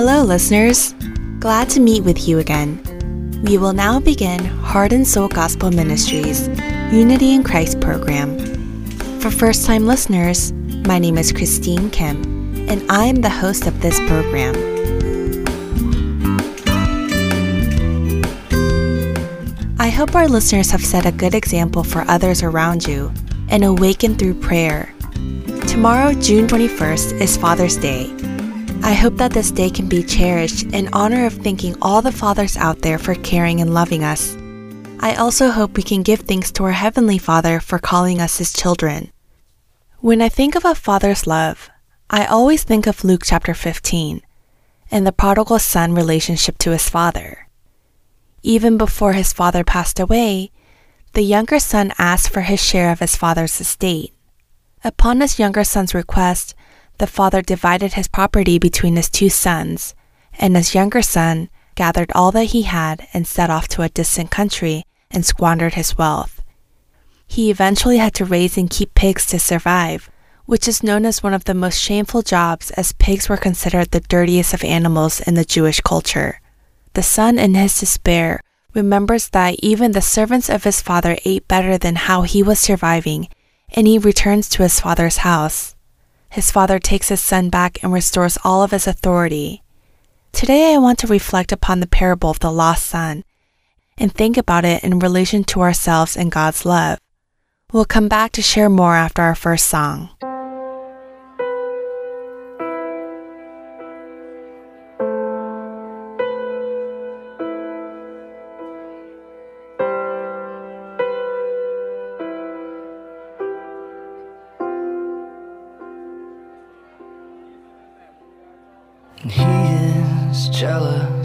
Hello, listeners. Glad to meet with you again. We will now begin Heart and Soul Gospel Ministries Unity in Christ program. For first time listeners, my name is Christine Kim, and I am the host of this program. I hope our listeners have set a good example for others around you and awakened through prayer. Tomorrow, June 21st, is Father's Day. I hope that this day can be cherished in honor of thanking all the fathers out there for caring and loving us. I also hope we can give thanks to our Heavenly Father for calling us His children. When I think of a father's love, I always think of Luke chapter 15 and the prodigal son relationship to his father. Even before his father passed away, the younger son asked for his share of his father's estate. Upon his younger son's request, the father divided his property between his two sons, and his younger son gathered all that he had and set off to a distant country and squandered his wealth. He eventually had to raise and keep pigs to survive, which is known as one of the most shameful jobs as pigs were considered the dirtiest of animals in the Jewish culture. The son, in his despair, remembers that even the servants of his father ate better than how he was surviving, and he returns to his father's house his father takes his son back and restores all of his authority. Today, I want to reflect upon the parable of the lost son and think about it in relation to ourselves and God's love. We'll come back to share more after our first song.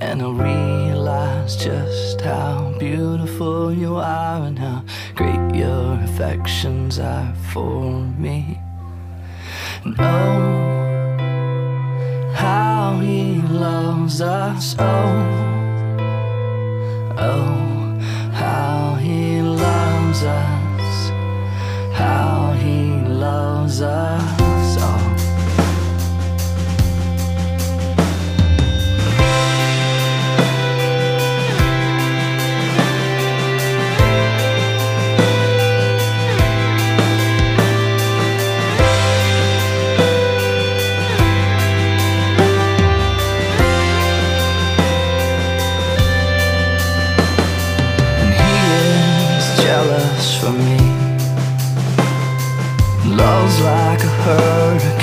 And I realize just how beautiful you are and how great your affections are for me. And oh, how he loves us. Oh, oh, how he loves us. How he loves us. Love's like a hurricane.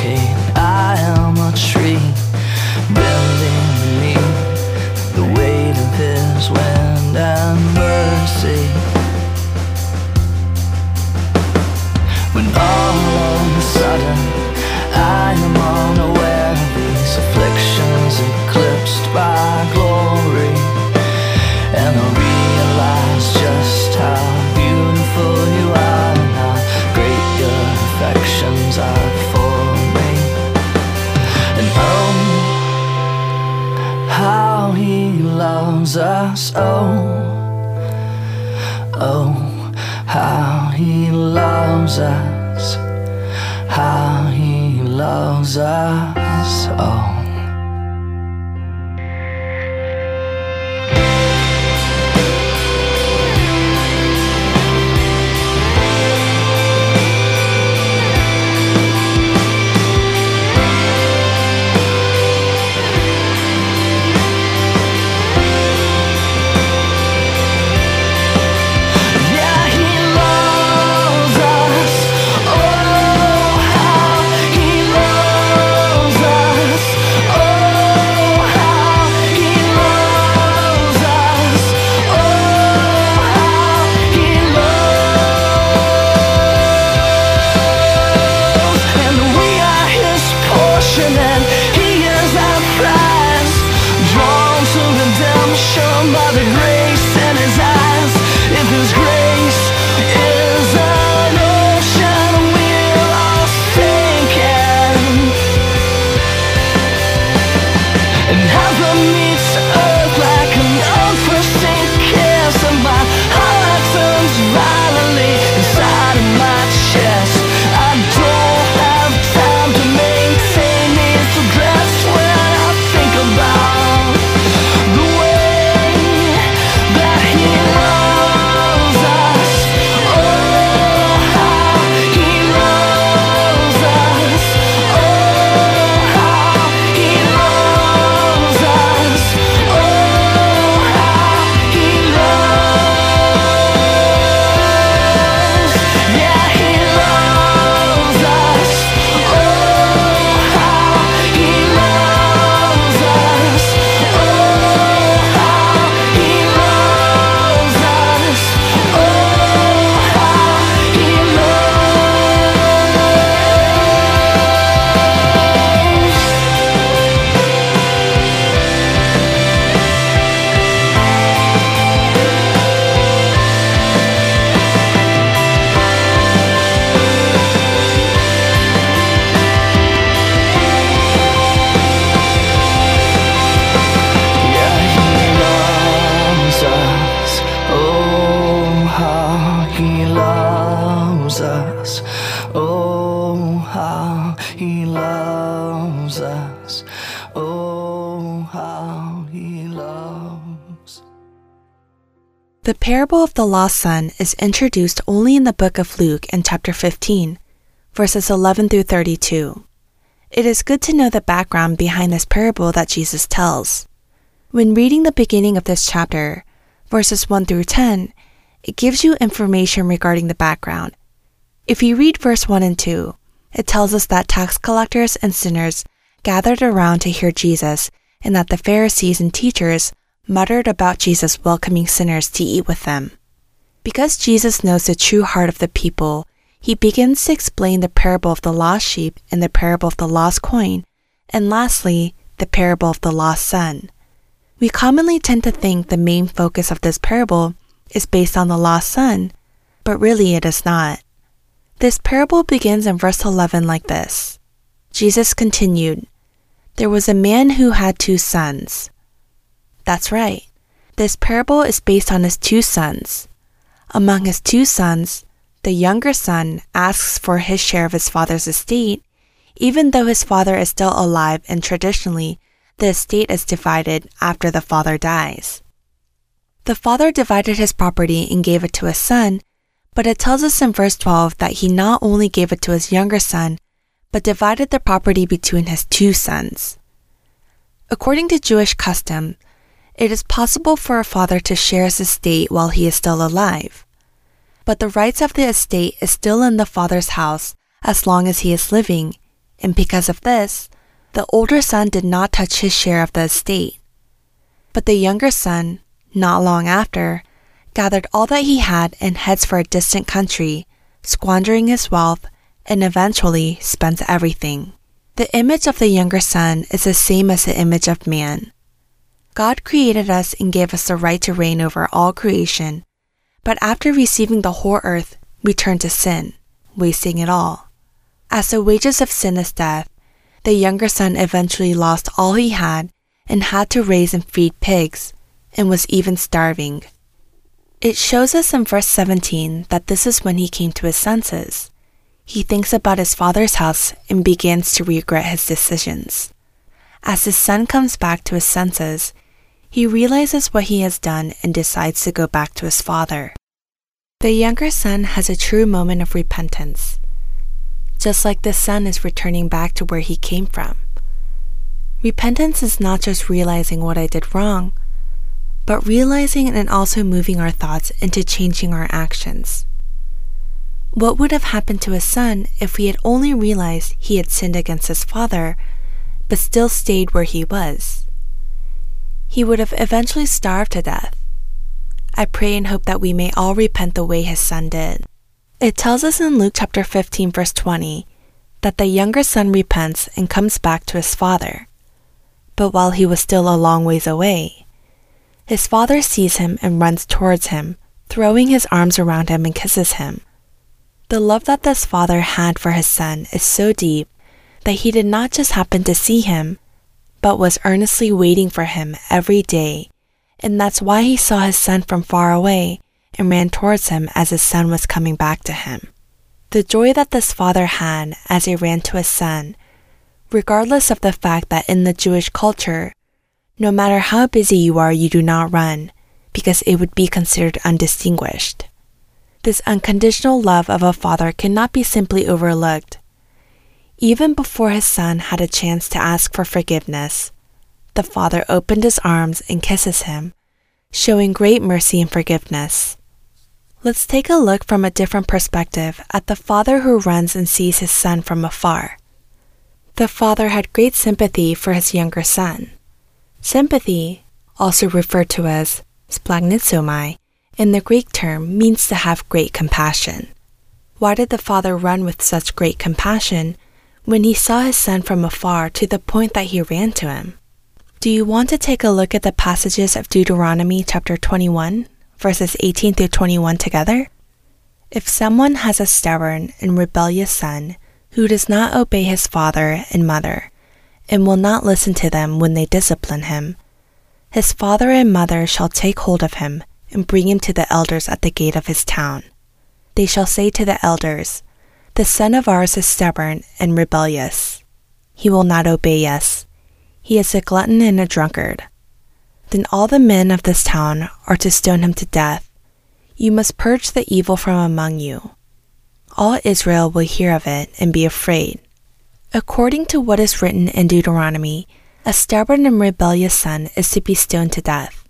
Us. Oh, oh, how he loves us. How he loves us. Oh. Parable of the lost son is introduced only in the book of Luke in chapter 15, verses 11 through 32. It is good to know the background behind this parable that Jesus tells. When reading the beginning of this chapter, verses 1 through 10, it gives you information regarding the background. If you read verse 1 and 2, it tells us that tax collectors and sinners gathered around to hear Jesus and that the Pharisees and teachers muttered about Jesus welcoming sinners to eat with them. Because Jesus knows the true heart of the people, he begins to explain the parable of the lost sheep and the parable of the lost coin, and lastly, the parable of the lost son. We commonly tend to think the main focus of this parable is based on the lost son, but really it is not. This parable begins in verse 11 like this Jesus continued, There was a man who had two sons. That's right. This parable is based on his two sons. Among his two sons, the younger son asks for his share of his father's estate, even though his father is still alive and traditionally, the estate is divided after the father dies. The father divided his property and gave it to his son, but it tells us in verse 12 that he not only gave it to his younger son, but divided the property between his two sons. According to Jewish custom, it is possible for a father to share his estate while he is still alive. But the rights of the estate is still in the father's house as long as he is living, and because of this, the older son did not touch his share of the estate. But the younger son, not long after, gathered all that he had and heads for a distant country, squandering his wealth, and eventually spends everything. The image of the younger son is the same as the image of man. God created us and gave us the right to reign over all creation, but after receiving the whole earth, we turned to sin, wasting it all. As the wages of sin is death, the younger son eventually lost all he had and had to raise and feed pigs, and was even starving. It shows us in verse 17 that this is when he came to his senses. He thinks about his father's house and begins to regret his decisions. As his son comes back to his senses, he realizes what he has done and decides to go back to his father. The younger son has a true moment of repentance, just like the son is returning back to where he came from. Repentance is not just realizing what I did wrong, but realizing and also moving our thoughts into changing our actions. What would have happened to his son if he had only realized he had sinned against his father, but still stayed where he was? He would have eventually starved to death. I pray and hope that we may all repent the way his son did. It tells us in Luke chapter 15 verse 20 that the younger son repents and comes back to his father. But while he was still a long ways away, his father sees him and runs towards him, throwing his arms around him and kisses him. The love that this father had for his son is so deep that he did not just happen to see him, but was earnestly waiting for him every day, and that's why he saw his son from far away and ran towards him as his son was coming back to him. The joy that this father had as he ran to his son, regardless of the fact that in the Jewish culture, no matter how busy you are, you do not run, because it would be considered undistinguished. This unconditional love of a father cannot be simply overlooked even before his son had a chance to ask for forgiveness, the father opened his arms and kisses him, showing great mercy and forgiveness. Let's take a look from a different perspective at the father who runs and sees his son from afar. The father had great sympathy for his younger son. Sympathy, also referred to as splanchnizomai, in the Greek term means to have great compassion. Why did the father run with such great compassion when he saw his son from afar to the point that he ran to him. Do you want to take a look at the passages of Deuteronomy chapter 21, verses 18 through 21 together? If someone has a stubborn and rebellious son who does not obey his father and mother, and will not listen to them when they discipline him, his father and mother shall take hold of him and bring him to the elders at the gate of his town. They shall say to the elders, the son of ours is stubborn and rebellious. He will not obey us. He is a glutton and a drunkard. Then all the men of this town are to stone him to death, You must purge the evil from among you. All Israel will hear of it and be afraid. According to what is written in Deuteronomy, a stubborn and rebellious son is to be stoned to death.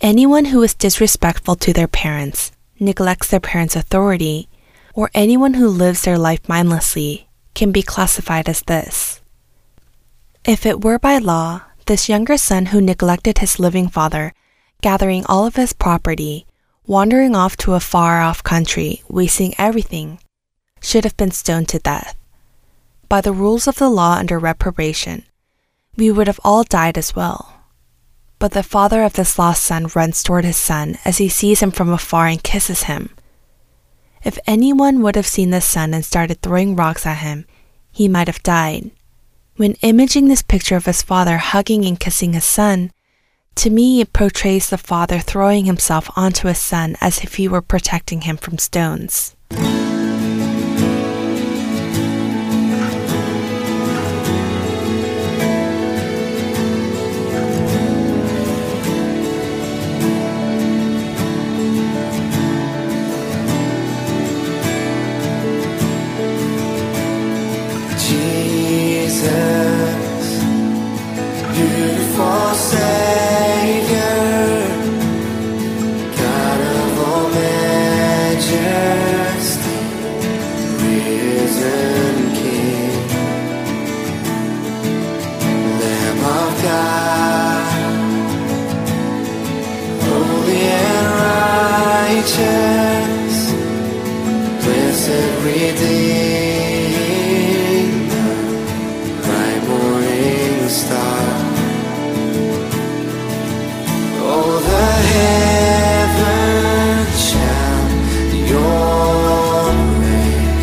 Anyone who is disrespectful to their parents, neglects their parents' authority, or anyone who lives their life mindlessly can be classified as this. If it were by law, this younger son who neglected his living father, gathering all of his property, wandering off to a far off country, wasting everything, should have been stoned to death. By the rules of the law under reprobation, we would have all died as well. But the father of this lost son runs toward his son as he sees him from afar and kisses him. If anyone would have seen the son and started throwing rocks at him, he might have died. When imaging this picture of his father hugging and kissing his son, to me, it portrays the father throwing himself onto his son as if he were protecting him from stones. Righteous, blessed Redeemer. bright morning star. Oh, the heavens shout your praise.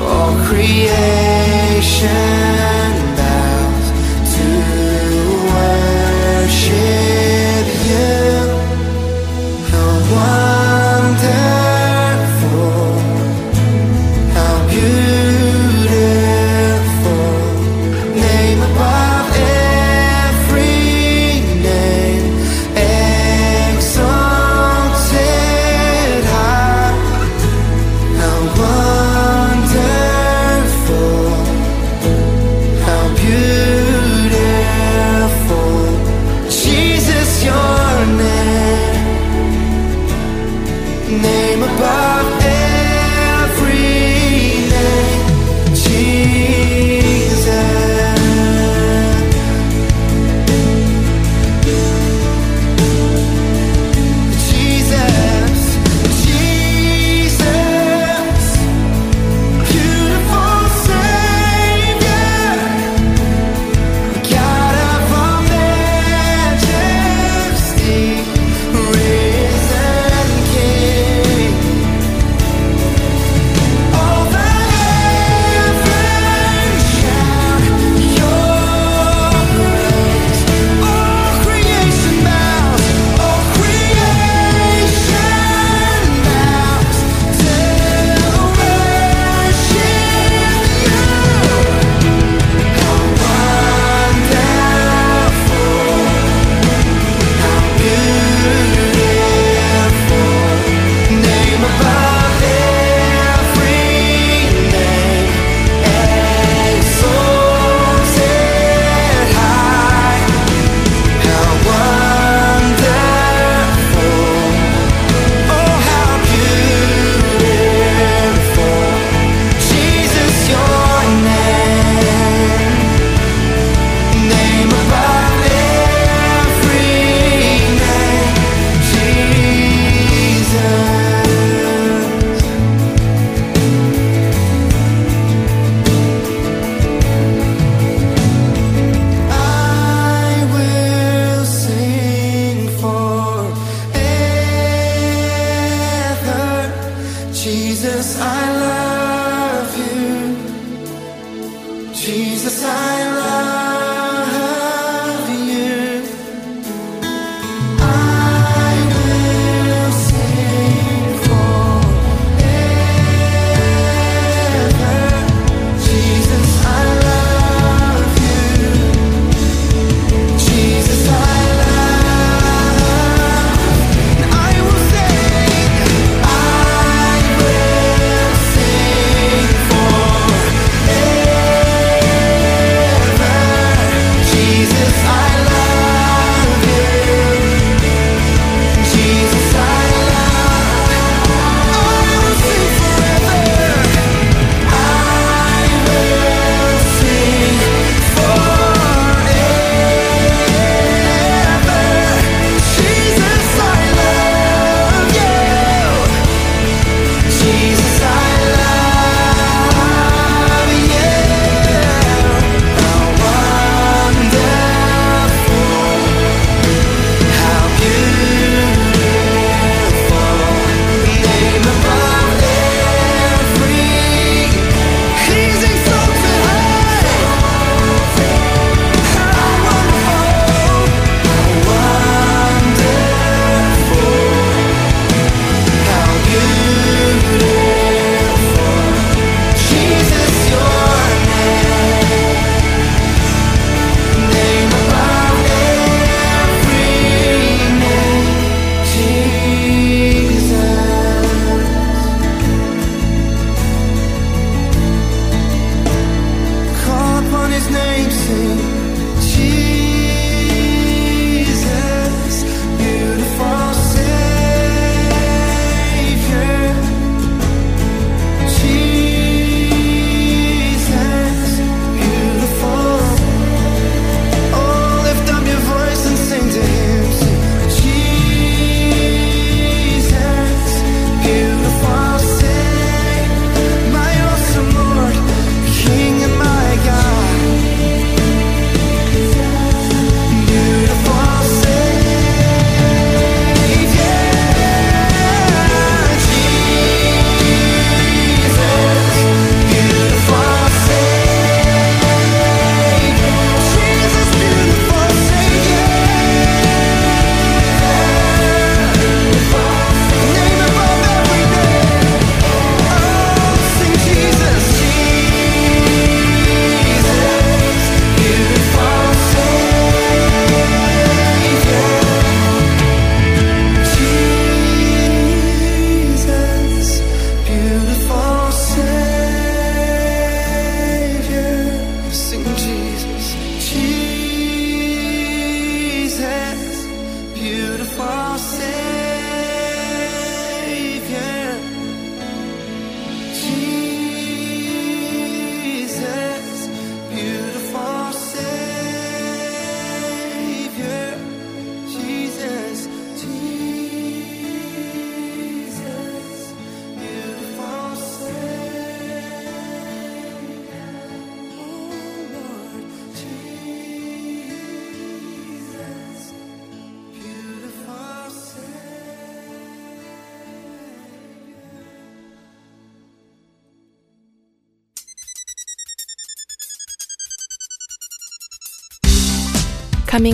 All creation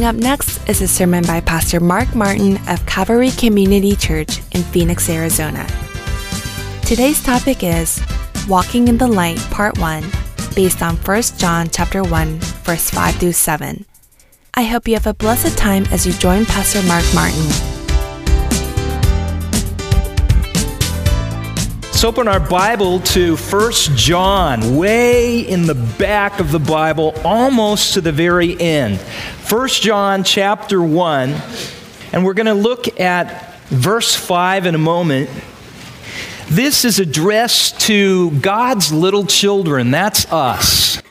Coming up next is a sermon by Pastor Mark Martin of Calvary Community Church in Phoenix, Arizona. Today's topic is Walking in the Light, Part 1, based on 1 John chapter 1, verse 5 through 7. I hope you have a blessed time as you join Pastor Mark Martin. Open our Bible to 1 John, way in the back of the Bible, almost to the very end. 1 John chapter 1, and we're going to look at verse 5 in a moment. This is addressed to God's little children. That's us.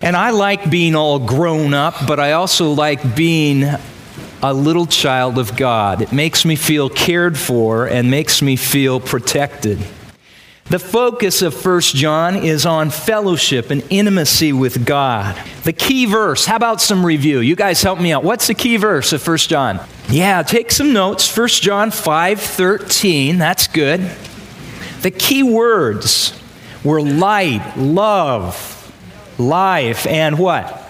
And I like being all grown up, but I also like being a little child of God. It makes me feel cared for and makes me feel protected. The focus of 1 John is on fellowship and intimacy with God. The key verse, how about some review? You guys help me out. What's the key verse of 1 John? Yeah, take some notes. 1 John 5:13. That's good. The key words were light, love, life, and what?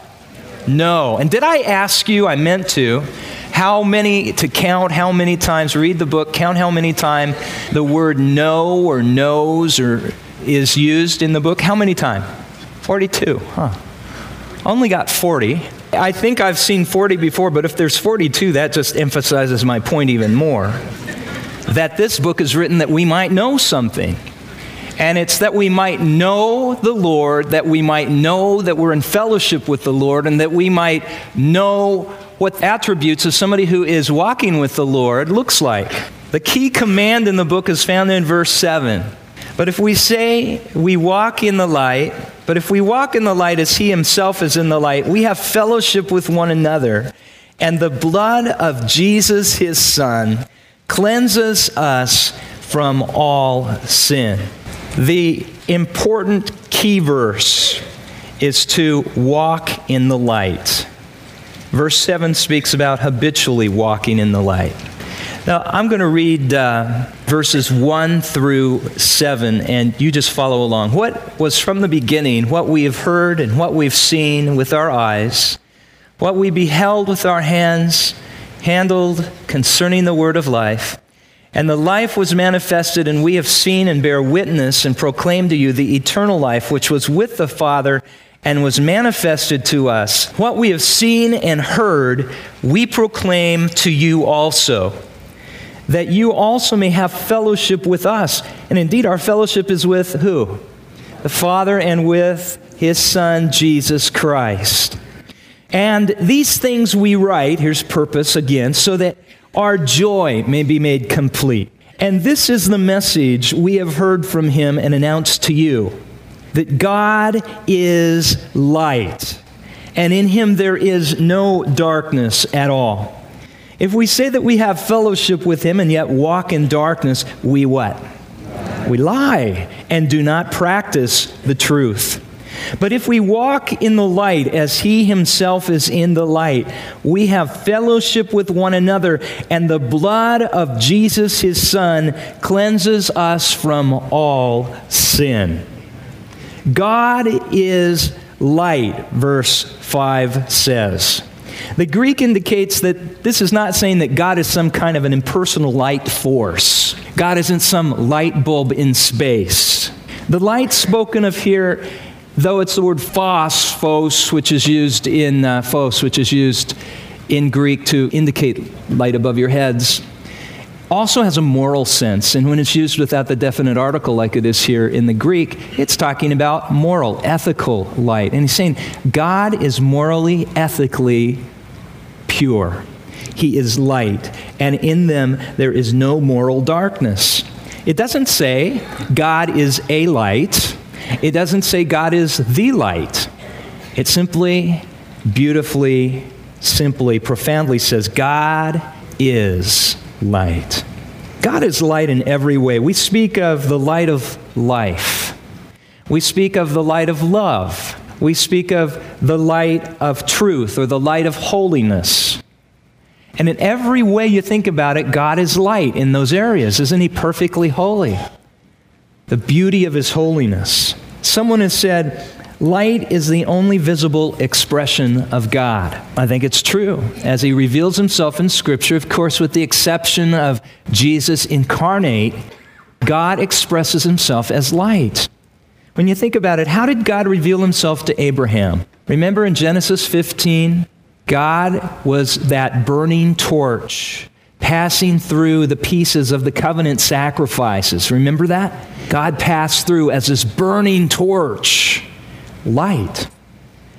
Know. And did I ask you, I meant to, how many to count how many times, read the book, count how many times the word know or knows or is used in the book? How many times? 42, huh? Only got 40. I think I've seen 40 before, but if there's 42, that just emphasizes my point even more that this book is written that we might know something. And it's that we might know the Lord, that we might know that we're in fellowship with the Lord, and that we might know what attributes of somebody who is walking with the Lord looks like. The key command in the book is found in verse 7. But if we say we walk in the light, but if we walk in the light as he himself is in the light, we have fellowship with one another. And the blood of Jesus, his son, cleanses us from all sin. The important key verse is to walk in the light. Verse 7 speaks about habitually walking in the light. Now, I'm going to read uh, verses 1 through 7, and you just follow along. What was from the beginning, what we have heard and what we've seen with our eyes, what we beheld with our hands, handled concerning the word of life. And the life was manifested, and we have seen and bear witness and proclaim to you the eternal life which was with the Father and was manifested to us. What we have seen and heard, we proclaim to you also, that you also may have fellowship with us. And indeed, our fellowship is with who? The Father and with his Son, Jesus Christ. And these things we write, here's purpose again, so that our joy may be made complete. And this is the message we have heard from him and announced to you that God is light, and in him there is no darkness at all. If we say that we have fellowship with him and yet walk in darkness, we what? We lie and do not practice the truth. But if we walk in the light as he himself is in the light, we have fellowship with one another, and the blood of Jesus, his son, cleanses us from all sin. God is light, verse 5 says. The Greek indicates that this is not saying that God is some kind of an impersonal light force. God isn't some light bulb in space. The light spoken of here though it's the word phos, phos, which is used in uh, phos, which is used in Greek to indicate light above your heads, also has a moral sense. And when it's used without the definite article, like it is here in the Greek, it's talking about moral, ethical light. And he's saying God is morally, ethically pure. He is light, and in them there is no moral darkness. It doesn't say God is a light it doesn't say God is the light. It simply, beautifully, simply, profoundly says God is light. God is light in every way. We speak of the light of life. We speak of the light of love. We speak of the light of truth or the light of holiness. And in every way you think about it, God is light in those areas. Isn't He perfectly holy? The beauty of his holiness. Someone has said, Light is the only visible expression of God. I think it's true. As he reveals himself in Scripture, of course, with the exception of Jesus incarnate, God expresses himself as light. When you think about it, how did God reveal himself to Abraham? Remember in Genesis 15, God was that burning torch passing through the pieces of the covenant sacrifices. Remember that? God passed through as this burning torch light.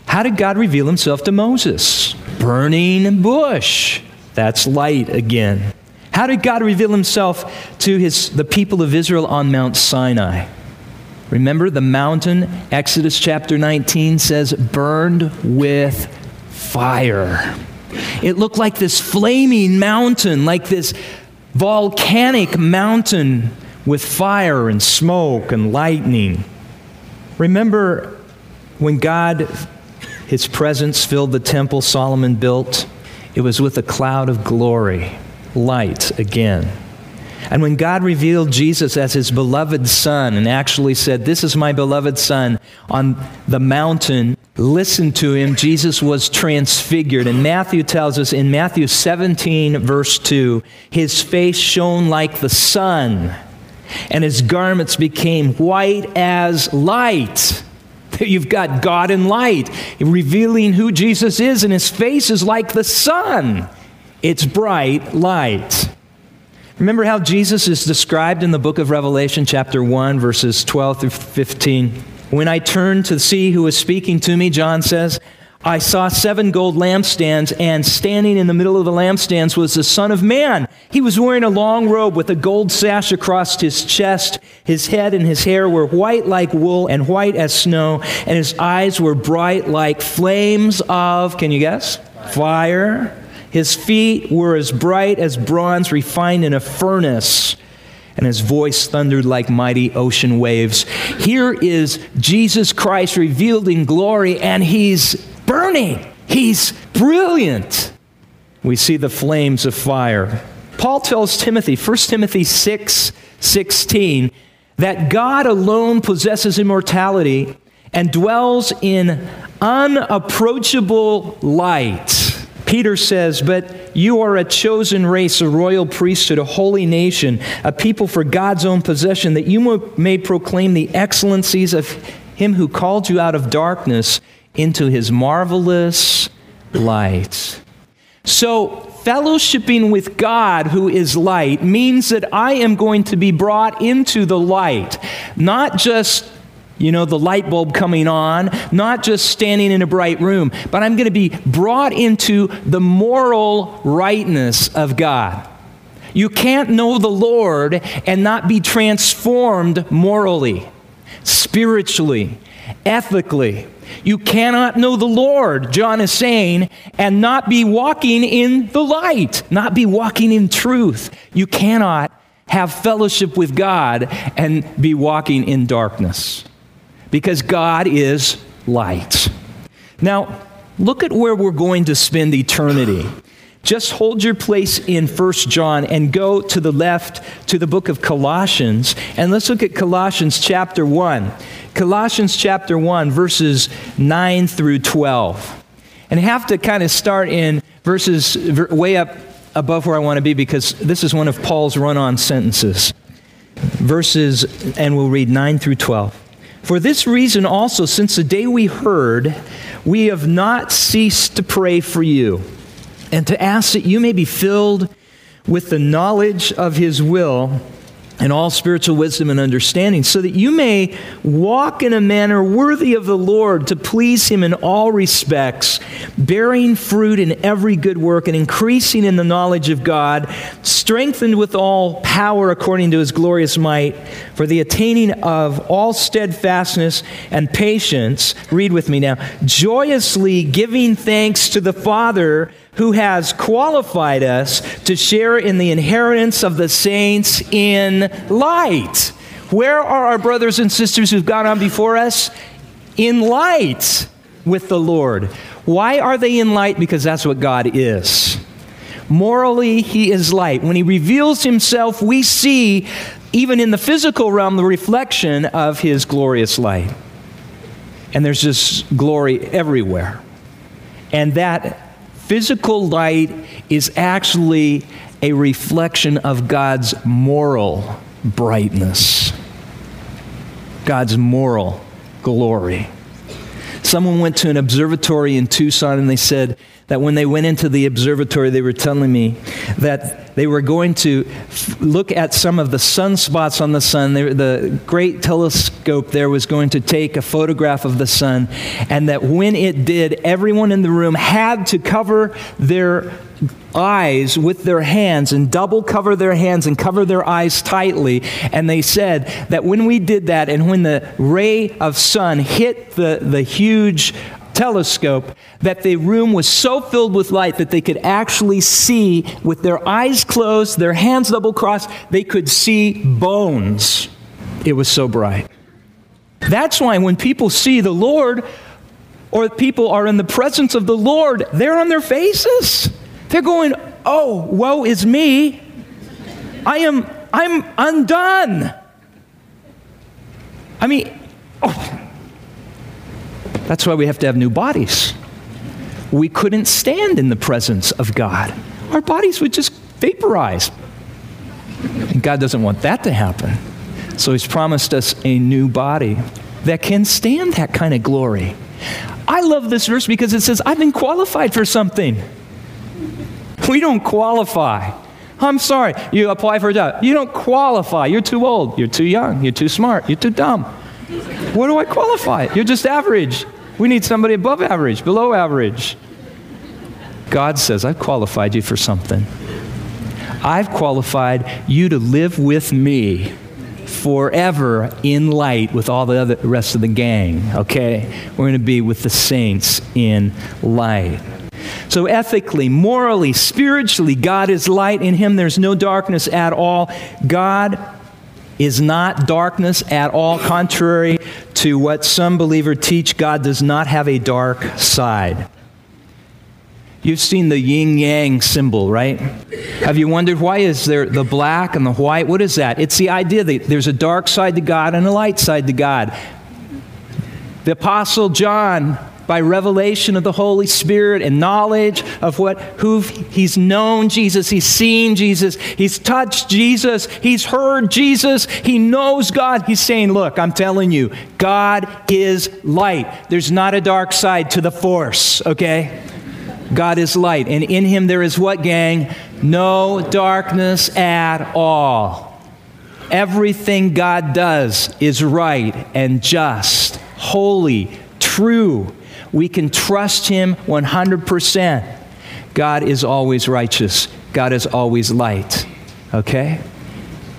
How did God reveal himself to Moses? Burning bush. That's light again. How did God reveal himself to his, the people of Israel on Mount Sinai? Remember the mountain, Exodus chapter 19 says, burned with fire. It looked like this flaming mountain, like this volcanic mountain with fire and smoke and lightning. Remember when God, his presence filled the temple Solomon built, it was with a cloud of glory, light again. And when God revealed Jesus as his beloved son and actually said, This is my beloved son on the mountain, listen to him, Jesus was transfigured. And Matthew tells us in Matthew 17, verse 2, his face shone like the sun, and his garments became white as light. You've got God in light, revealing who Jesus is, and his face is like the sun. It's bright light. Remember how Jesus is described in the book of Revelation, chapter 1, verses 12 through 15? When I turned to see who was speaking to me, John says, I saw seven gold lampstands, and standing in the middle of the lampstands was the Son of Man. He was wearing a long robe with a gold sash across his chest. His head and his hair were white like wool and white as snow, and his eyes were bright like flames of, can you guess? Fire. His feet were as bright as bronze refined in a furnace and his voice thundered like mighty ocean waves. Here is Jesus Christ revealed in glory, and he's burning. He's brilliant. We see the flames of fire. Paul tells Timothy, 1 Timothy 6 16, that God alone possesses immortality and dwells in unapproachable light. Peter says, But you are a chosen race, a royal priesthood, a holy nation, a people for God's own possession, that you may proclaim the excellencies of him who called you out of darkness into his marvelous light. So, fellowshipping with God, who is light, means that I am going to be brought into the light, not just you know, the light bulb coming on, not just standing in a bright room, but I'm going to be brought into the moral rightness of God. You can't know the Lord and not be transformed morally, spiritually, ethically. You cannot know the Lord, John is saying, and not be walking in the light, not be walking in truth. You cannot have fellowship with God and be walking in darkness because God is light. Now, look at where we're going to spend eternity. Just hold your place in 1 John and go to the left to the book of Colossians. And let's look at Colossians chapter 1. Colossians chapter 1, verses 9 through 12. And I have to kind of start in verses way up above where I want to be because this is one of Paul's run on sentences. Verses, and we'll read 9 through 12. For this reason also, since the day we heard, we have not ceased to pray for you and to ask that you may be filled with the knowledge of his will and all spiritual wisdom and understanding, so that you may walk in a manner worthy of the Lord to please him in all respects, bearing fruit in every good work and increasing in the knowledge of God, strengthened with all power according to his glorious might, for the attaining of all steadfastness and patience. Read with me now. Joyously giving thanks to the Father who has qualified us to share in the inheritance of the saints in light. Where are our brothers and sisters who've gone on before us? In light with the Lord. Why are they in light? Because that's what God is. Morally, He is light. When He reveals Himself, we see, even in the physical realm, the reflection of His glorious light. and there's just glory everywhere. And that physical light is actually a reflection of God's moral brightness, God's moral glory. Someone went to an observatory in Tucson and they said that when they went into the observatory, they were telling me that they were going to f- look at some of the sunspots on the sun. They, the great telescope there was going to take a photograph of the sun, and that when it did, everyone in the room had to cover their eyes with their hands and double cover their hands and cover their eyes tightly. And they said that when we did that and when the ray of sun hit the, the huge telescope, that the room was so filled with light that they could actually see with their eyes closed, their hands double crossed, they could see bones. It was so bright. That's why when people see the Lord, or people are in the presence of the Lord, they're on their faces. They're going, "Oh, woe is me. I am I'm undone." I mean, oh. That's why we have to have new bodies. We couldn't stand in the presence of God. Our bodies would just vaporize. And God doesn't want that to happen. So He's promised us a new body that can stand that kind of glory. I love this verse because it says, I've been qualified for something. We don't qualify. I'm sorry, you apply for a job. You don't qualify. You're too old. You're too young. You're too smart. You're too dumb. What do I qualify? You're just average. We need somebody above average, below average. God says, I've qualified you for something. I've qualified you to live with me forever in light with all the other, rest of the gang, okay? We're going to be with the saints in light. So, ethically, morally, spiritually, God is light. In Him, there's no darkness at all. God is not darkness at all, contrary to what some believers teach. God does not have a dark side. You've seen the yin yang symbol, right? Have you wondered why is there the black and the white? What is that? It's the idea that there's a dark side to God and a light side to God. The apostle John by revelation of the Holy Spirit and knowledge of what who he's known Jesus, he's seen Jesus, he's touched Jesus, he's heard Jesus, he knows God. He's saying, "Look, I'm telling you, God is light. There's not a dark side to the force, okay? God is light, and in him there is what, gang? No darkness at all. Everything God does is right and just, holy, true, we can trust Him 100%. God is always righteous, God is always light. Okay?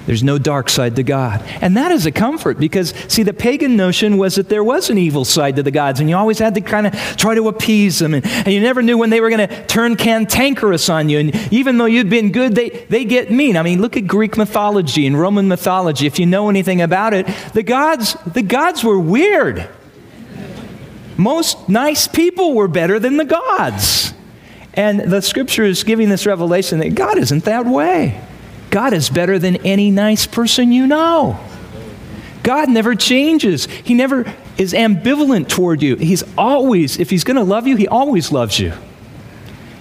There's no dark side to God. And that is a comfort because, see, the pagan notion was that there was an evil side to the gods, and you always had to kind of try to appease them, and, and you never knew when they were going to turn cantankerous on you. And even though you'd been good, they, they get mean. I mean, look at Greek mythology and Roman mythology. If you know anything about it, the gods, the gods were weird most nice people were better than the gods. And the scripture is giving this revelation that God isn't that way. God is better than any nice person you know. God never changes. He never is ambivalent toward you. He's always, if He's going to love you, He always loves you.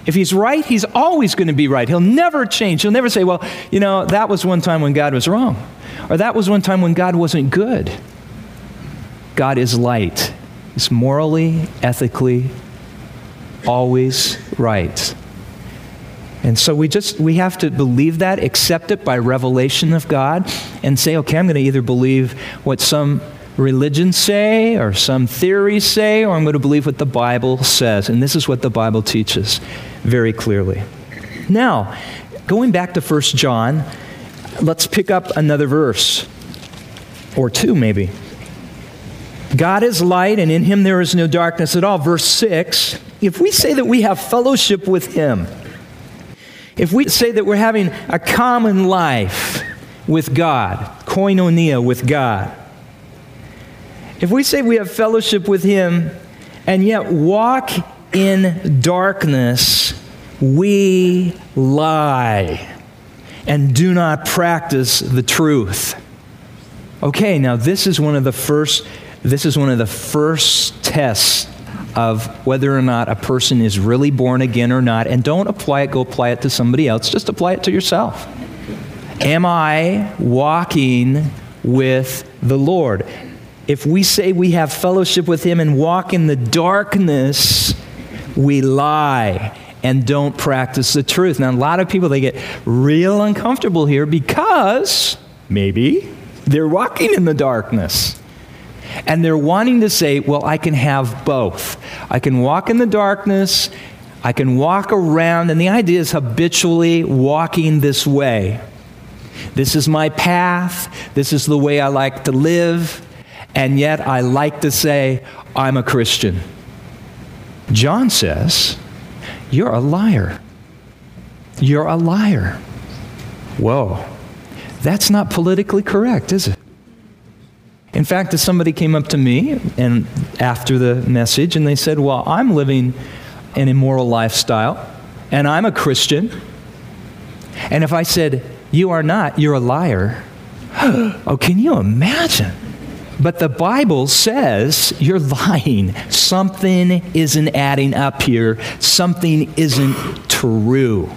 If He's right, He's always going to be right. He'll never change. He'll never say, well, you know, that was one time when God was wrong, or that was one time when God wasn't good. God is light. Is morally, ethically, always right. And so we just we have to believe that, accept it by revelation of God, and say, okay, I'm going to either believe what some religions say or some theories say, or I'm going to believe what the Bible says. And this is what the Bible teaches very clearly. Now, going back to 1 John, let's pick up another verse or two maybe. God is light, and in him there is no darkness at all. Verse 6 if we say that we have fellowship with him, if we say that we're having a common life with God, koinonia with God, if we say we have fellowship with him and yet walk in darkness, we lie and do not practice the truth. Okay, now this is one of the first This is one of the first tests of whether or not a person is really born again or not. And don't apply it, go apply it to somebody else. Just apply it to yourself. Am I walking with the Lord? If we say we have fellowship with Him and walk in the darkness, we lie and don't practice the truth. Now, a lot of people, they get real uncomfortable here because maybe they're walking in the darkness. And they're wanting to say, well, I can have both. I can walk in the darkness, I can walk around, and the idea is habitually walking this way. This is my path, this is the way I like to live, and yet I like to say, I'm a Christian. John says, You're a liar. You're a liar. Whoa, that's not politically correct, is it? In fact, if somebody came up to me and after the message and they said, Well, I'm living an immoral lifestyle and I'm a Christian. And if I said, You are not, you're a liar. oh, can you imagine? But the Bible says you're lying. Something isn't adding up here. Something isn't true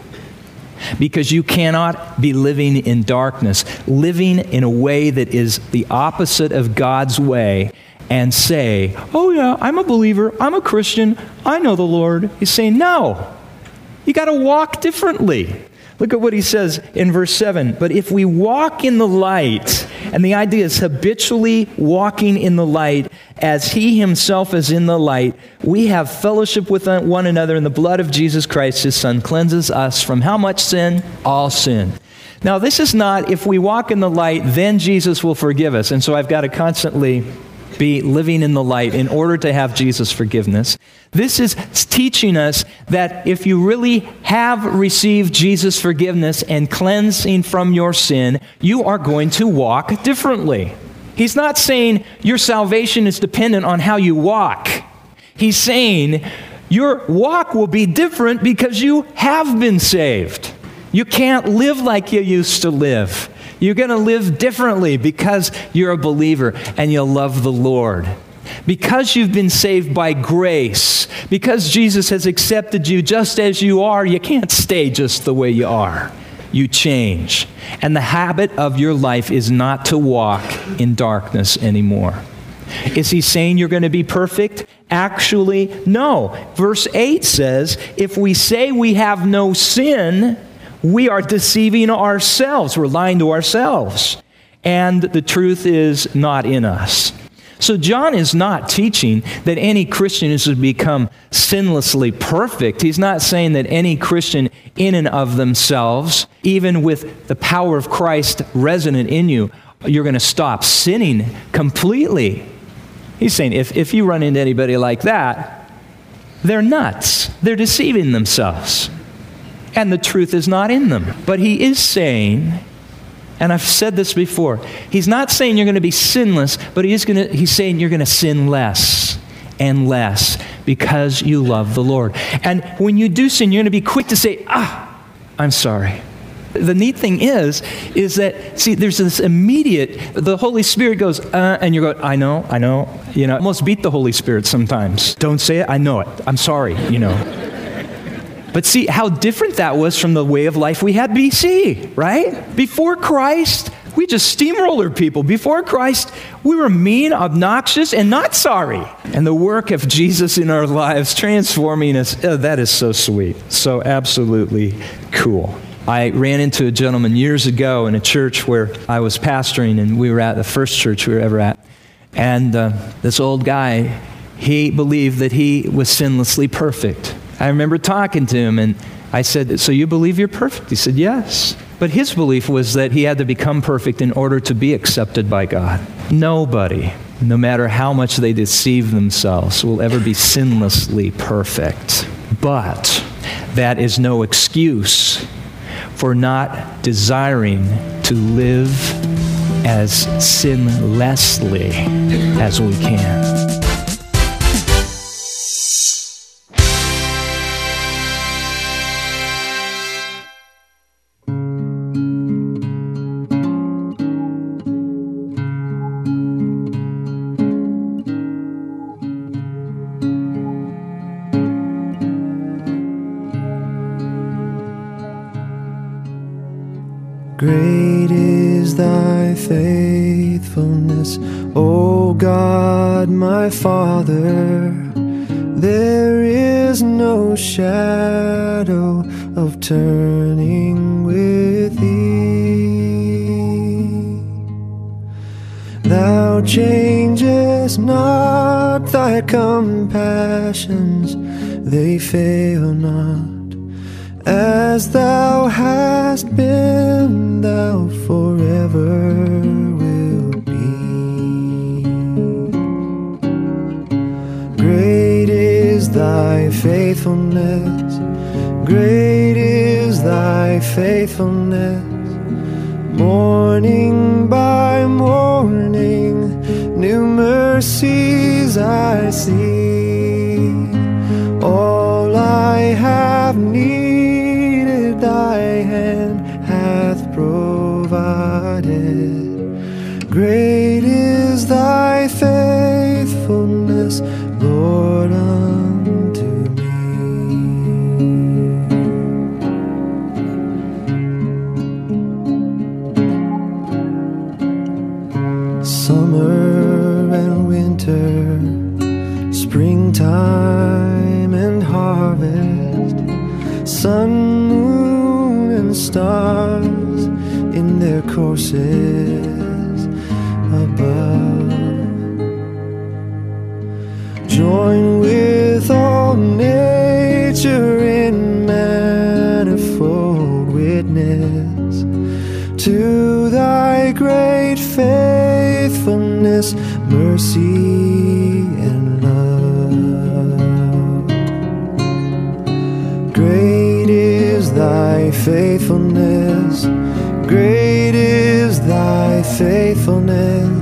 because you cannot be living in darkness, living in a way that is the opposite of God's way, and say, Oh, yeah, I'm a believer, I'm a Christian, I know the Lord. He's saying, No, you got to walk differently. Look at what he says in verse 7. But if we walk in the light, and the idea is habitually walking in the light as he himself is in the light, we have fellowship with one another, and the blood of Jesus Christ, his son, cleanses us from how much sin? All sin. Now, this is not if we walk in the light, then Jesus will forgive us. And so I've got to constantly be living in the light in order to have Jesus' forgiveness. This is teaching us that if you really have received Jesus' forgiveness and cleansing from your sin, you are going to walk differently. He's not saying your salvation is dependent on how you walk. He's saying your walk will be different because you have been saved. You can't live like you used to live. You're going to live differently because you're a believer and you love the Lord. Because you've been saved by grace, because Jesus has accepted you just as you are, you can't stay just the way you are. You change. And the habit of your life is not to walk in darkness anymore. Is he saying you're going to be perfect? Actually, no. Verse 8 says, If we say we have no sin, we are deceiving ourselves. We're lying to ourselves. And the truth is not in us. So, John is not teaching that any Christian is to become sinlessly perfect. He's not saying that any Christian, in and of themselves, even with the power of Christ resonant in you, you're going to stop sinning completely. He's saying if, if you run into anybody like that, they're nuts. They're deceiving themselves and the truth is not in them. But he is saying, and I've said this before, he's not saying you're going to be sinless, but he is going to, he's saying you're going to sin less and less because you love the Lord. And when you do sin, you're going to be quick to say, ah, I'm sorry. The neat thing is, is that, see, there's this immediate, the Holy Spirit goes, uh, and you go, I know, I know, you know, almost beat the Holy Spirit sometimes. Don't say it, I know it, I'm sorry, you know. But see how different that was from the way of life we had BC, right? Before Christ, we just steamroller people. Before Christ, we were mean, obnoxious, and not sorry. And the work of Jesus in our lives, transforming us, oh, that is so sweet. So absolutely cool. I ran into a gentleman years ago in a church where I was pastoring, and we were at the first church we were ever at. And uh, this old guy, he believed that he was sinlessly perfect. I remember talking to him and I said, So you believe you're perfect? He said, Yes. But his belief was that he had to become perfect in order to be accepted by God. Nobody, no matter how much they deceive themselves, will ever be sinlessly perfect. But that is no excuse for not desiring to live as sinlessly as we can. Summer and winter, springtime and harvest, sun, moon, and stars in their courses mercy, and love. Great is thy faithfulness, great is thy faithfulness.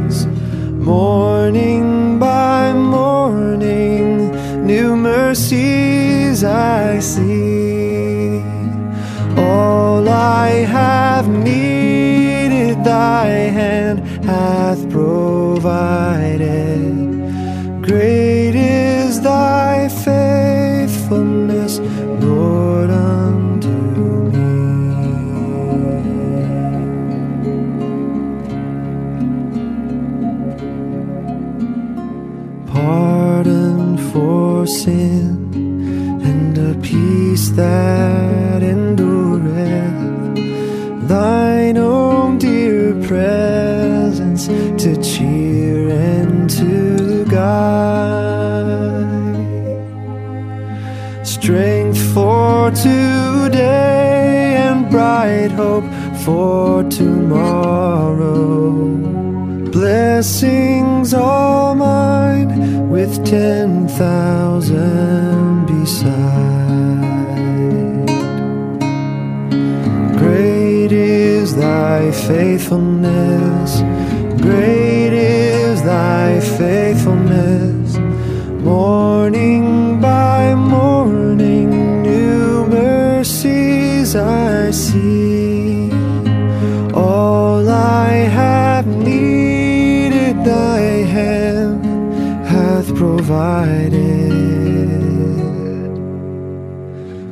Blessings all mine with ten thousand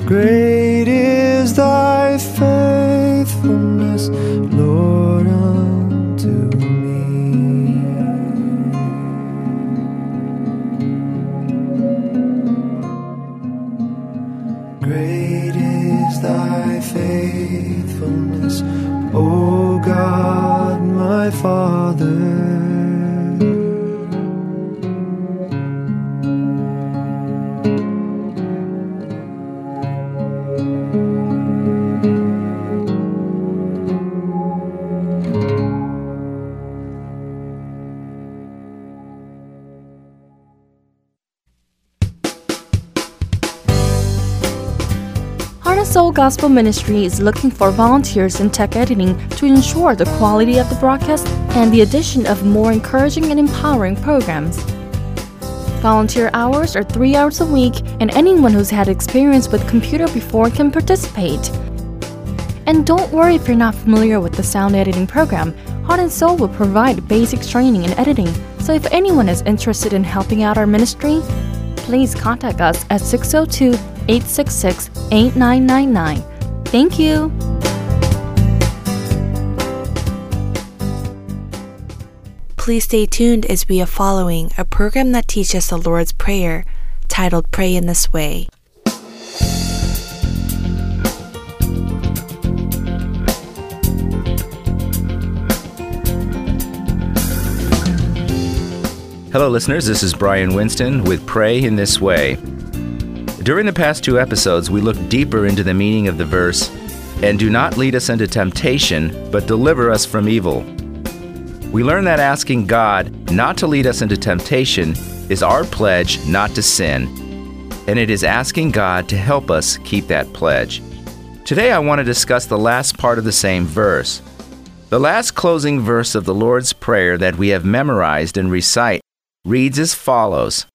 Great Gospel Ministry is looking for volunteers in tech editing to ensure the quality of the broadcast and the addition of more encouraging and empowering programs. Volunteer hours are three hours a week, and anyone who's had experience with computer before can participate. And don't worry if you're not familiar with the sound editing program. Heart and Soul will provide basic training in editing. So if anyone is interested in helping out our ministry, please contact us at 602 866 8999. Thank you. Please stay tuned as we are following a program that teaches the Lord's Prayer titled Pray in This Way. Hello, listeners. This is Brian Winston with Pray in This Way. During the past two episodes, we looked deeper into the meaning of the verse, and do not lead us into temptation, but deliver us from evil. We learned that asking God not to lead us into temptation is our pledge not to sin, and it is asking God to help us keep that pledge. Today, I want to discuss the last part of the same verse. The last closing verse of the Lord's Prayer that we have memorized and recite reads as follows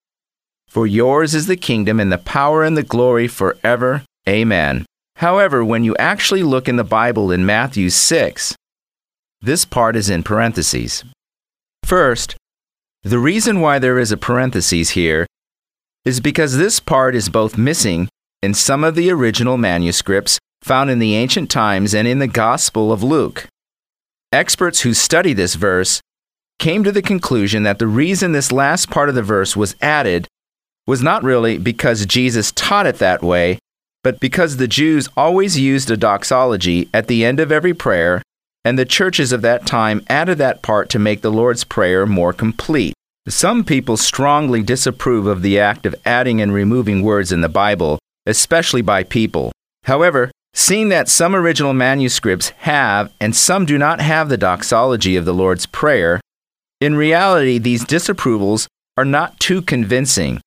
For yours is the kingdom and the power and the glory forever. Amen. However, when you actually look in the Bible in Matthew 6, this part is in parentheses. First, the reason why there is a parenthesis here is because this part is both missing in some of the original manuscripts found in the ancient times and in the Gospel of Luke. Experts who study this verse came to the conclusion that the reason this last part of the verse was added was not really because Jesus taught it that way, but because the Jews always used a doxology at the end of every prayer, and the churches of that time added that part to make the Lord's Prayer more complete. Some people strongly disapprove of the act of adding and removing words in the Bible, especially by people. However, seeing that some original manuscripts have and some do not have the doxology of the Lord's Prayer, in reality, these disapprovals are not too convincing.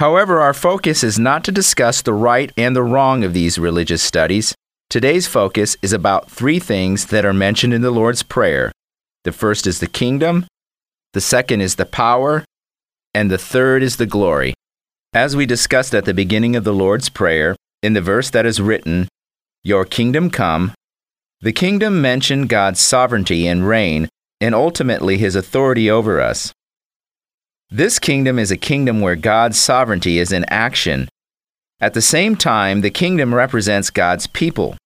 However, our focus is not to discuss the right and the wrong of these religious studies. Today's focus is about three things that are mentioned in the Lord's Prayer. The first is the kingdom, the second is the power, and the third is the glory. As we discussed at the beginning of the Lord's Prayer, in the verse that is written, Your kingdom come, the kingdom mentioned God's sovereignty and reign and ultimately his authority over us. This kingdom is a kingdom where God's sovereignty is in action. At the same time, the kingdom represents God's people.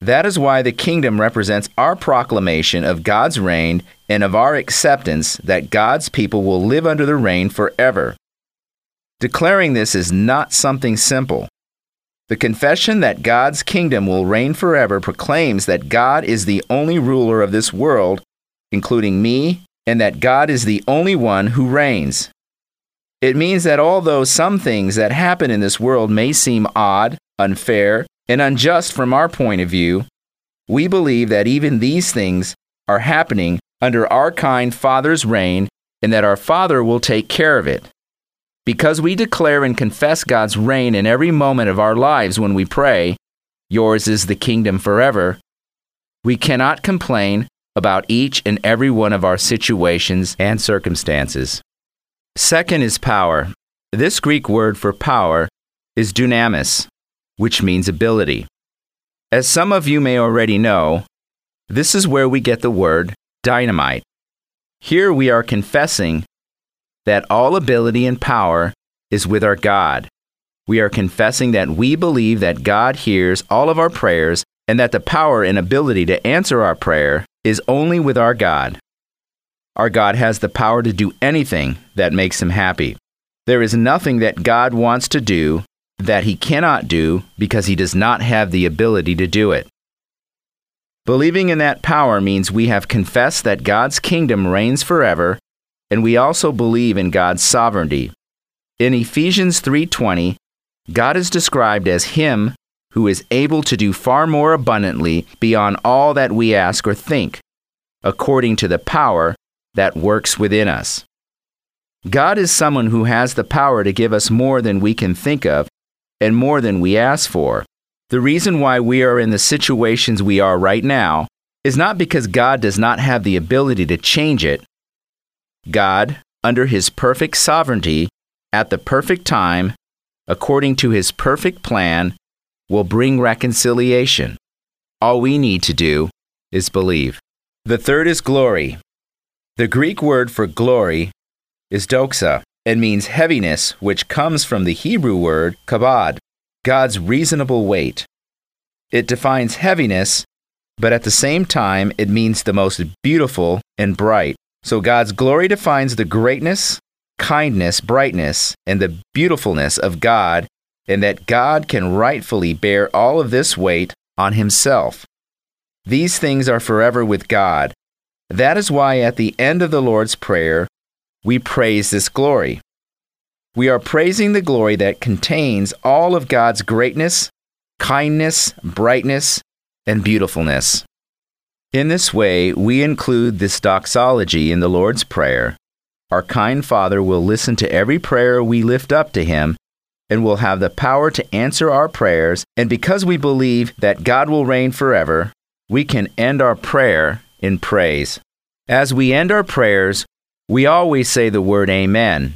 That is why the kingdom represents our proclamation of God's reign and of our acceptance that God's people will live under the reign forever. Declaring this is not something simple. The confession that God's kingdom will reign forever proclaims that God is the only ruler of this world including me, and that God is the only one who reigns. It means that although some things that happen in this world may seem odd, unfair, and unjust from our point of view, we believe that even these things are happening under our kind Father's reign and that our Father will take care of it. Because we declare and confess God's reign in every moment of our lives when we pray, Yours is the kingdom forever, we cannot complain about each and every one of our situations and circumstances. Second is power. This Greek word for power is dunamis, which means ability. As some of you may already know, this is where we get the word dynamite. Here we are confessing that all ability and power is with our God. We are confessing that we believe that God hears all of our prayers and that the power and ability to answer our prayer is only with our God. Our God has the power to do anything that makes him happy. There is nothing that God wants to do that he cannot do because he does not have the ability to do it. Believing in that power means we have confessed that God's kingdom reigns forever, and we also believe in God's sovereignty. In Ephesians 3:20, God is described as him who is able to do far more abundantly beyond all that we ask or think, according to the power that works within us. God is someone who has the power to give us more than we can think of and more than we ask for. The reason why we are in the situations we are right now is not because God does not have the ability to change it. God, under His perfect sovereignty, at the perfect time, according to His perfect plan, will bring reconciliation. All we need to do is believe. The third is glory. The Greek word for glory is doxa and means heaviness, which comes from the Hebrew word kabod, God's reasonable weight. It defines heaviness, but at the same time, it means the most beautiful and bright. So God's glory defines the greatness, kindness, brightness, and the beautifulness of God, and that God can rightfully bear all of this weight on himself. These things are forever with God. That is why at the end of the Lord's Prayer, we praise this glory. We are praising the glory that contains all of God's greatness, kindness, brightness, and beautifulness. In this way, we include this doxology in the Lord's Prayer. Our kind Father will listen to every prayer we lift up to Him and will have the power to answer our prayers. And because we believe that God will reign forever, we can end our prayer in praise. As we end our prayers, we always say the word Amen.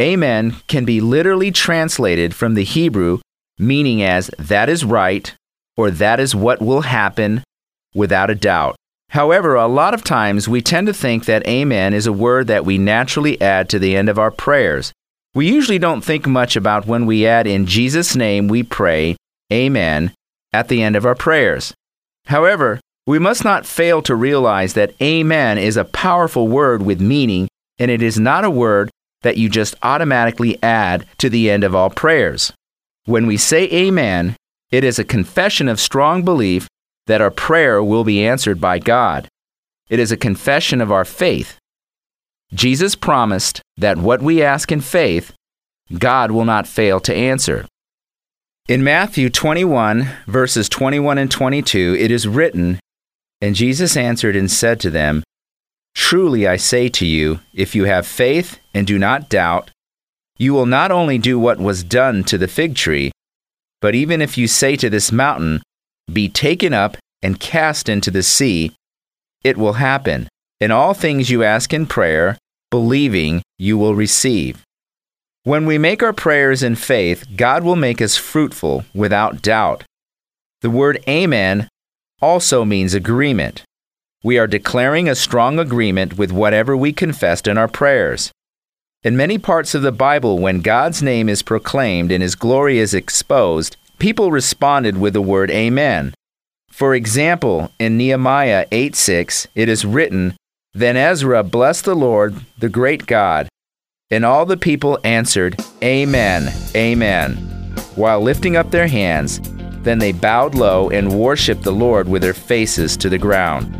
Amen can be literally translated from the Hebrew, meaning as that is right or that is what will happen without a doubt. However, a lot of times we tend to think that Amen is a word that we naturally add to the end of our prayers. We usually don't think much about when we add in Jesus' name we pray, Amen, at the end of our prayers. However, we must not fail to realize that Amen is a powerful word with meaning, and it is not a word that you just automatically add to the end of all prayers. When we say Amen, it is a confession of strong belief that our prayer will be answered by God. It is a confession of our faith. Jesus promised that what we ask in faith, God will not fail to answer. In Matthew 21, verses 21 and 22, it is written, And Jesus answered and said to them, Truly I say to you, if you have faith and do not doubt, you will not only do what was done to the fig tree, but even if you say to this mountain, Be taken up and cast into the sea, it will happen. In all things you ask in prayer, believing you will receive. When we make our prayers in faith, God will make us fruitful without doubt. The word Amen also means agreement. We are declaring a strong agreement with whatever we confessed in our prayers. In many parts of the Bible, when God's name is proclaimed and His glory is exposed, people responded with the word Amen. For example, in Nehemiah 8 6, it is written, Then Ezra blessed the Lord, the great God. And all the people answered, Amen, Amen, while lifting up their hands. Then they bowed low and worshiped the Lord with their faces to the ground.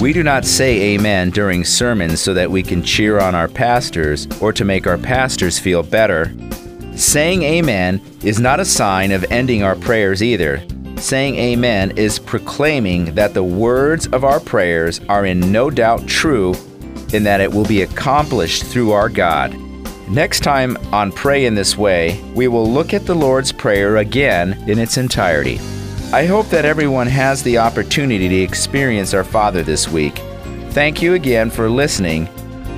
We do not say amen during sermons so that we can cheer on our pastors or to make our pastors feel better. Saying amen is not a sign of ending our prayers either. Saying amen is proclaiming that the words of our prayers are in no doubt true and that it will be accomplished through our God. Next time on Pray in This Way, we will look at the Lord's Prayer again in its entirety. I hope that everyone has the opportunity to experience our Father this week. Thank you again for listening,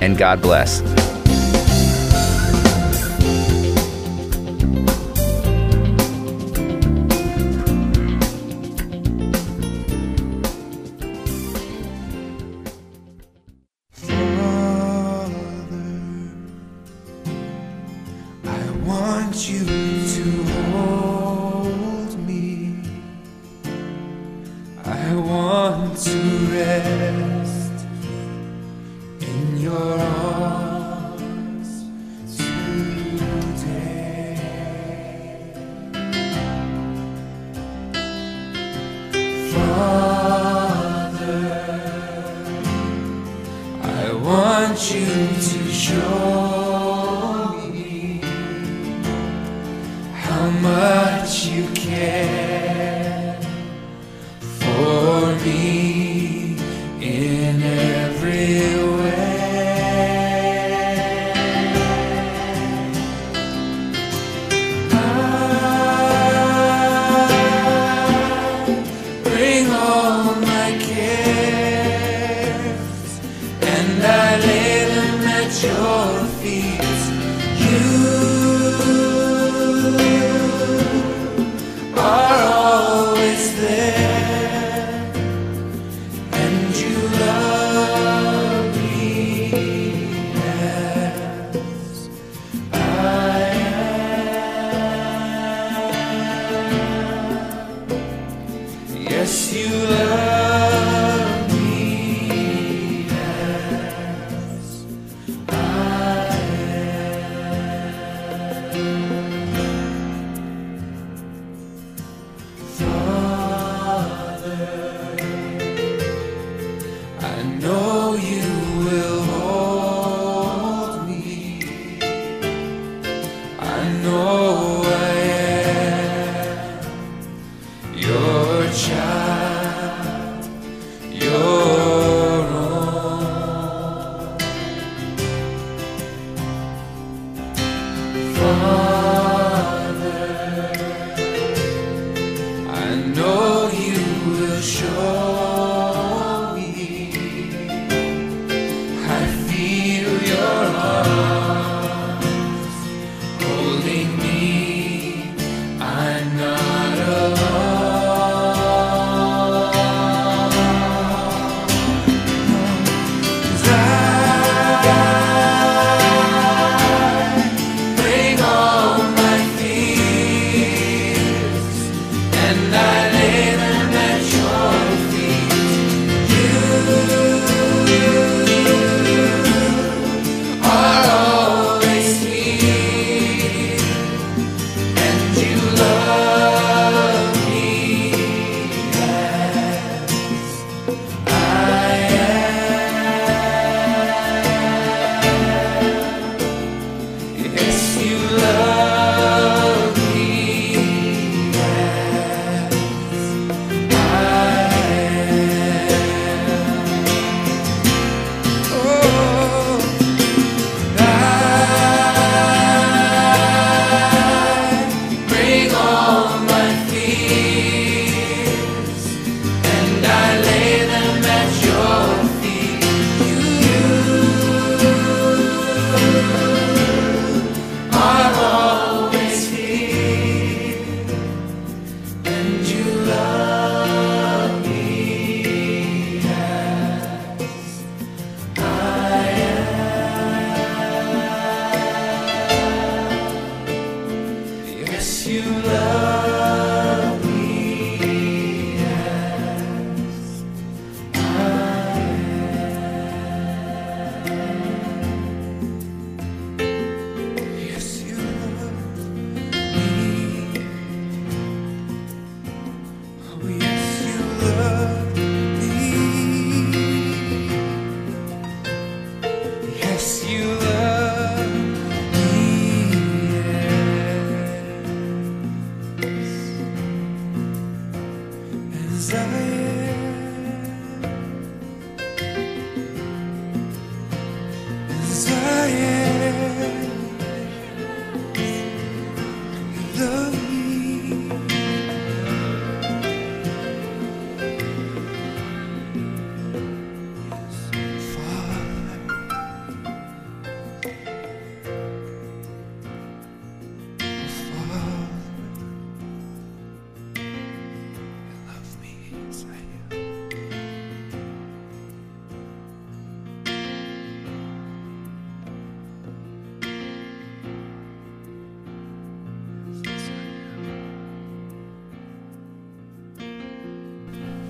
and God bless.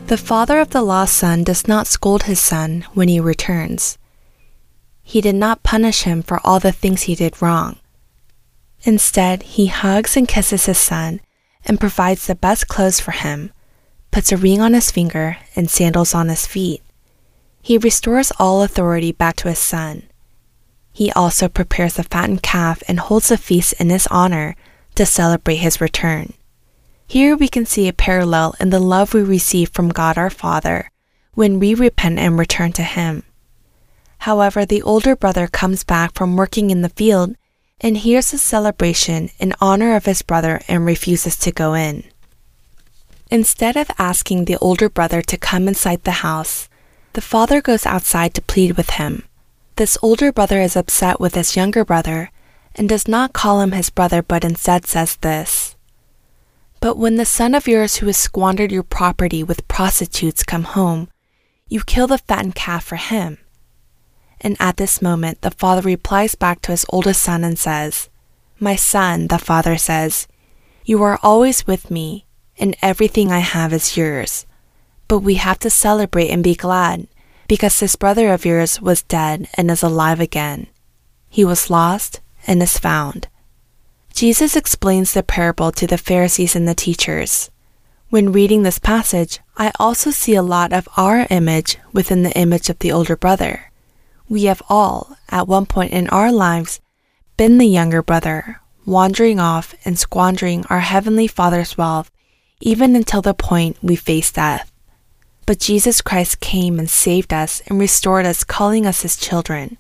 The father of the lost son does not scold his son when he returns. He did not punish him for all the things he did wrong. Instead, he hugs and kisses his son and provides the best clothes for him, puts a ring on his finger and sandals on his feet. He restores all authority back to his son. He also prepares a fattened calf and holds a feast in his honor to celebrate his return. Here we can see a parallel in the love we receive from God our Father when we repent and return to Him. However, the older brother comes back from working in the field and hears the celebration in honor of his brother and refuses to go in. Instead of asking the older brother to come inside the house, the father goes outside to plead with him. This older brother is upset with his younger brother and does not call him his brother but instead says this. But when the son of yours who has squandered your property with prostitutes come home, you kill the fattened calf for him. And at this moment, the father replies back to his oldest son and says, My son, the father says, you are always with me, and everything I have is yours. But we have to celebrate and be glad, because this brother of yours was dead and is alive again. He was lost and is found. Jesus explains the parable to the Pharisees and the teachers. When reading this passage, I also see a lot of our image within the image of the older brother. We have all, at one point in our lives, been the younger brother, wandering off and squandering our Heavenly Father's wealth, even until the point we face death. But Jesus Christ came and saved us and restored us, calling us His children.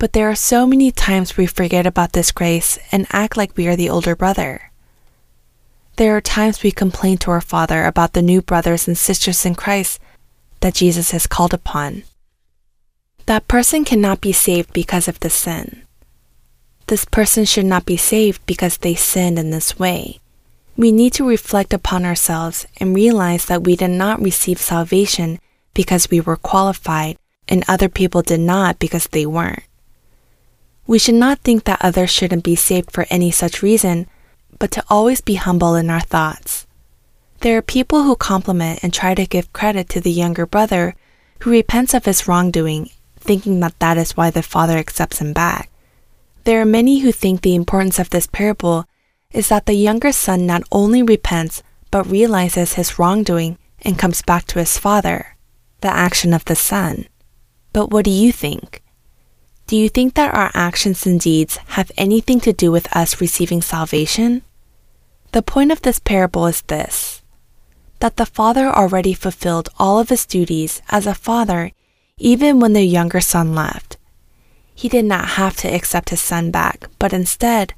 But there are so many times we forget about this grace and act like we are the older brother. There are times we complain to our Father about the new brothers and sisters in Christ that Jesus has called upon. That person cannot be saved because of the sin. This person should not be saved because they sinned in this way. We need to reflect upon ourselves and realize that we did not receive salvation because we were qualified and other people did not because they weren't. We should not think that others shouldn't be saved for any such reason, but to always be humble in our thoughts. There are people who compliment and try to give credit to the younger brother who repents of his wrongdoing, thinking that that is why the father accepts him back. There are many who think the importance of this parable is that the younger son not only repents, but realizes his wrongdoing and comes back to his father, the action of the son. But what do you think? Do you think that our actions and deeds have anything to do with us receiving salvation? The point of this parable is this that the father already fulfilled all of his duties as a father even when the younger son left. He did not have to accept his son back, but instead,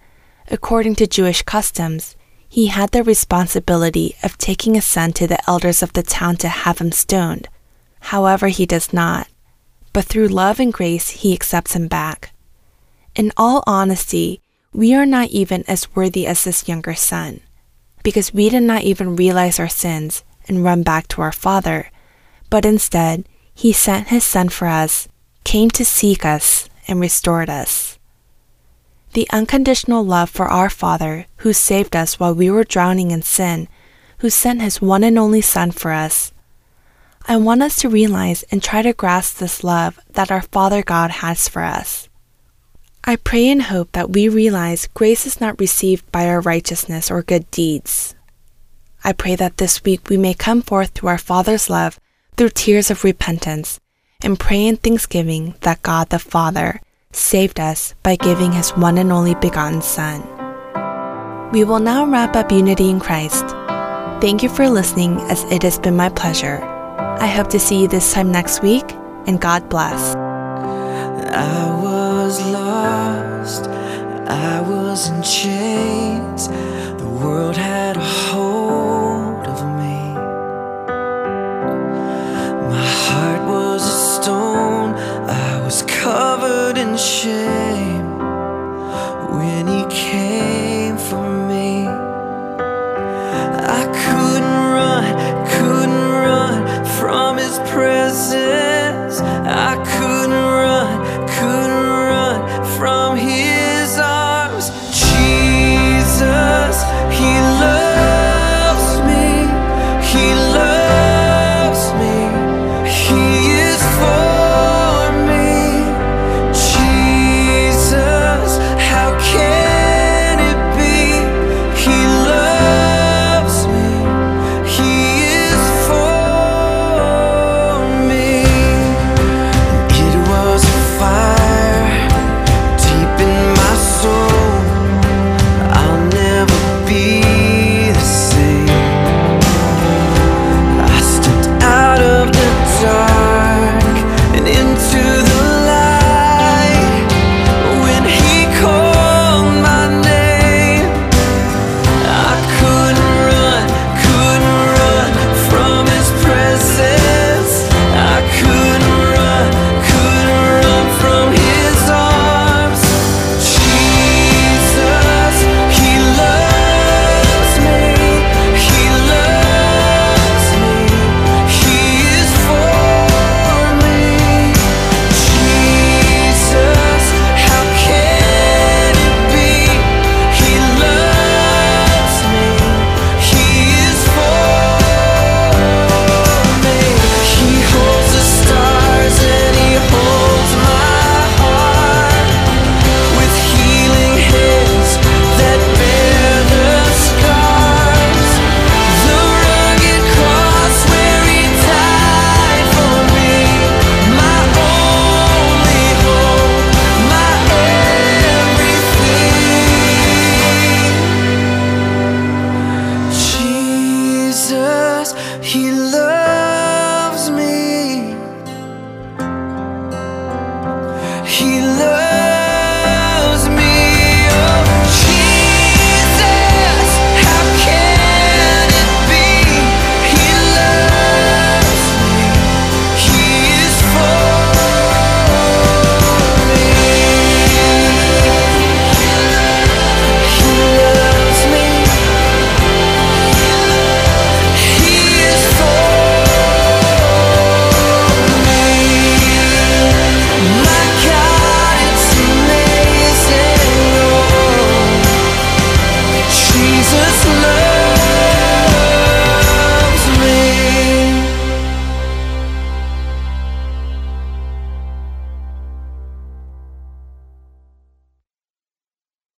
according to Jewish customs, he had the responsibility of taking his son to the elders of the town to have him stoned. However, he does not. But through love and grace, he accepts him back. In all honesty, we are not even as worthy as this younger son, because we did not even realize our sins and run back to our Father, but instead, he sent his Son for us, came to seek us, and restored us the unconditional love for our Father, who saved us while we were drowning in sin, who sent his one and only Son for us. I want us to realize and try to grasp this love that our Father God has for us. I pray and hope that we realize grace is not received by our righteousness or good deeds. I pray that this week we may come forth to our Father's love through tears of repentance and pray in thanksgiving that God the Father saved us by giving his one and only begotten Son. We will now wrap up Unity in Christ. Thank you for listening, as it has been my pleasure. I hope to see you this time next week, and God bless. I was lost, I was in chains, the world had a hold of me. My heart was a stone, I was covered in shame when He came. presence. I could